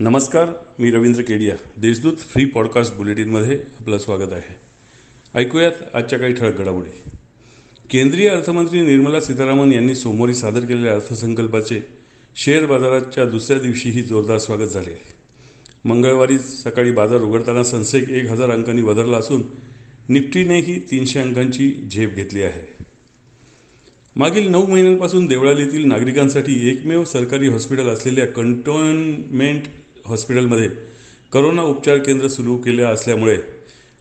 नमस्कार मी Ravindra Kedia. Deshdoot free podcast बुलेटिनमध्ये आपलं स्वागत आहे. ऐकूयात आजच्या काही ठळक घडामोडी. केंद्रीय अर्थमंत्री निर्मला सीतारामन यांनी सोमवारी सादर केलेल्या अर्थसंकल्पाचे शेअर बाजाराच्या दुसऱ्या दिवशीही जोरदार स्वागत झाले. मंगळवारी सकाळी बाजार उघडताना सनसेक एक हजार अंकांनी वधरला असून निफ्टीनेही तीनशे अंकांची झेप घेतली आहे. मागील नऊ महिन्यांपासून देवळालीतील नागरिकांसाठी एकमेव सरकारी हॉस्पिटल असलेल्या कंटोनमेंट हॉस्पिटलमध्ये करोना उपचार केंद्र सुरू केले असल्यामुळे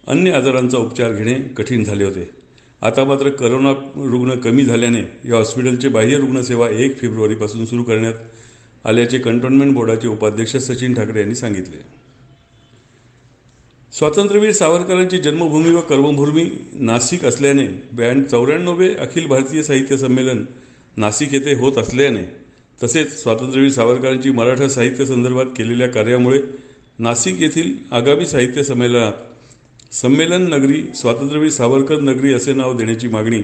अन्य आजारांचा उपचार घेणे कठीण झाले होते. आता मात्र करोना रुग्ण कमी झाल्याने या हॉस्पिटलचे बाह्य रुग्णसेवा एक फेब्रुवारीपासून सुरू करण्यात आल्याचे कंटोनमेंट बोर्डाचे उपाध्यक्ष सचिन ठाकरे यांनी सांगितले. स्वातंत्र्यवीर सावरकरांची जन्मभूमी व कर्मभूमी नाशिक असल्याने ब्याण्णव चौऱ्याण्णवे अखिल भारतीय साहित्य संमेलन नाशिक येथे होत असल्याने तसेच स्वातंत्र्यवीर सावरकरांची मराठा साहित्य संदर्भात केलेल्या कार्यामुळे नाशिक येथील आगामी साहित्य संमेलनात संमेलन नगरी स्वातंत्र्यवीर सावरकर नगरी असे नाव देण्याची मागणी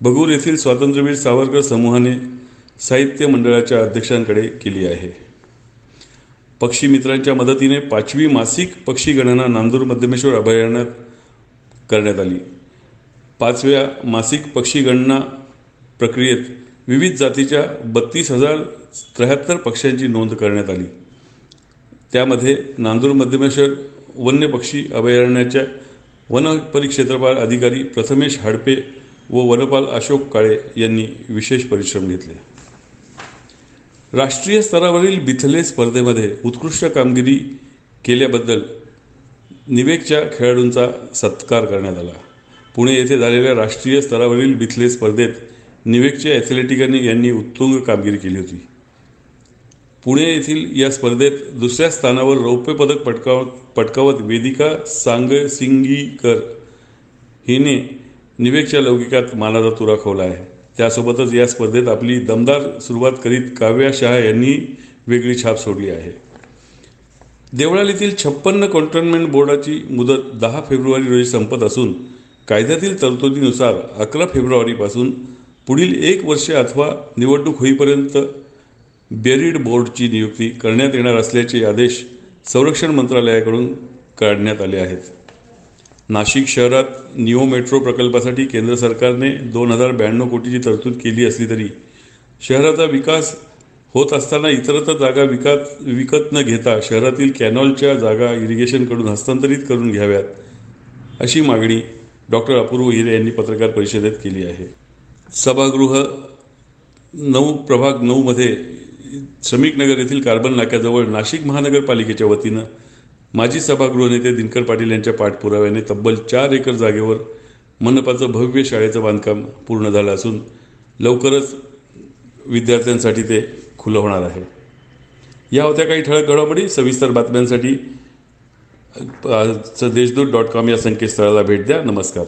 बगूर येथील स्वातंत्र्यवीर सावरकर समूहाने साहित्य मंडळाच्या अध्यक्षांकडे केली आहे. पक्षी मित्रांच्या मदतीने पाचवी मासिक पक्षी गणना नांदूर मध्यमेश्वर अभयारण्यात करण्यात आली. पाचव्या मासिक पक्षी गणना प्रक्रियेत विविध जातीच्या बत्तीस हजार त्र्याहत्तर पक्ष्यांची नोंद करण्यात आली. त्यामध्ये नांदूर मध्यमेश्वर वन्य पक्षी अभयारण्याच्या वन परिक्षेत्रपाल अधिकारी प्रथमेश हाडपे व वनपाल अशोक काळे यांनी विशेष परिश्रम घेतले. राष्ट्रीय स्तरावरील बिथले स्पर्धेमध्ये उत्कृष्ट कामगिरी केल्याबद्दल निवेकच्या खेळाडूंचा सत्कार करण्यात आला. पुणे येथे झालेल्या राष्ट्रीय स्तरावरील बिथले स्पर्धेत निवेकच्या ॲथलेटिकांनी यांनी उत्तुंग कामगिरी केली होती. पुणे येथील या स्पर्धेत दुसऱ्या स्थानावर रौप्य पदक पटकाव पटकावत वेदिका सांगसिंगीकर हिने निवेकच्या लौकिकात मानाचा तुरा खोवला आहे. त्यासोबतच या स्पर्धेत आपली दमदार सुरुवात करीत काव्या शहा यांनी वेगळी छाप सोडली आहे. देवळालीतील छप्पन्न कॉन्टोनमेंट बोर्डाची मुदत दहा फेब्रुवारी रोजी संपत असून कायद्यातील तरतुदीनुसार अकरा फेब्रुवारीपासून पुढील एक वर्ष अथवा निवडणूक होईपर्यंत बेरीड बोर्डची नियुक्ती करण्यात येणार असल्याचे आदेश संरक्षण मंत्रालयाकडून काढण्यात आले आहेत. नाशिक शहरात निओ मेट्रो प्रकल्पासाठी केंद्र सरकारने दोन हजार ब्याण्णव कोटीची तरतूद केली असली तरी शहराचा विकास होत असताना इतरत्र जागा विकत विकत न घेता शहरातील कॅनॉलच्या जागा इरिगेशनकडून हस्तांतरित करून घ्याव्यात अशी मागणी डॉक्टर अपूर्व हिरे यांनी पत्रकार परिषदेत केली आहे. सभागृह नऊ प्रभाग नऊमध्ये श्रमिकनगर येथील कार्बन नाक्याजवळ नाशिक महानगरपालिकेच्या वतीनं माजी सभागृह नेते दिनकर पाटील यांच्या पाठपुराव्याने तब्बल चार एकर जागेवर मनपाचं भव्य शाळेचं बांधकाम पूर्ण झालं असून लवकरच विद्यार्थ्यांसाठी ते खुलं होणार आहे. या होत्या काही ठळक घडामोडी. सविस्तर बातम्यांसाठी देशदूत डॉट कॉम या संकेतस्थळाला भेट द्या. नमस्कार.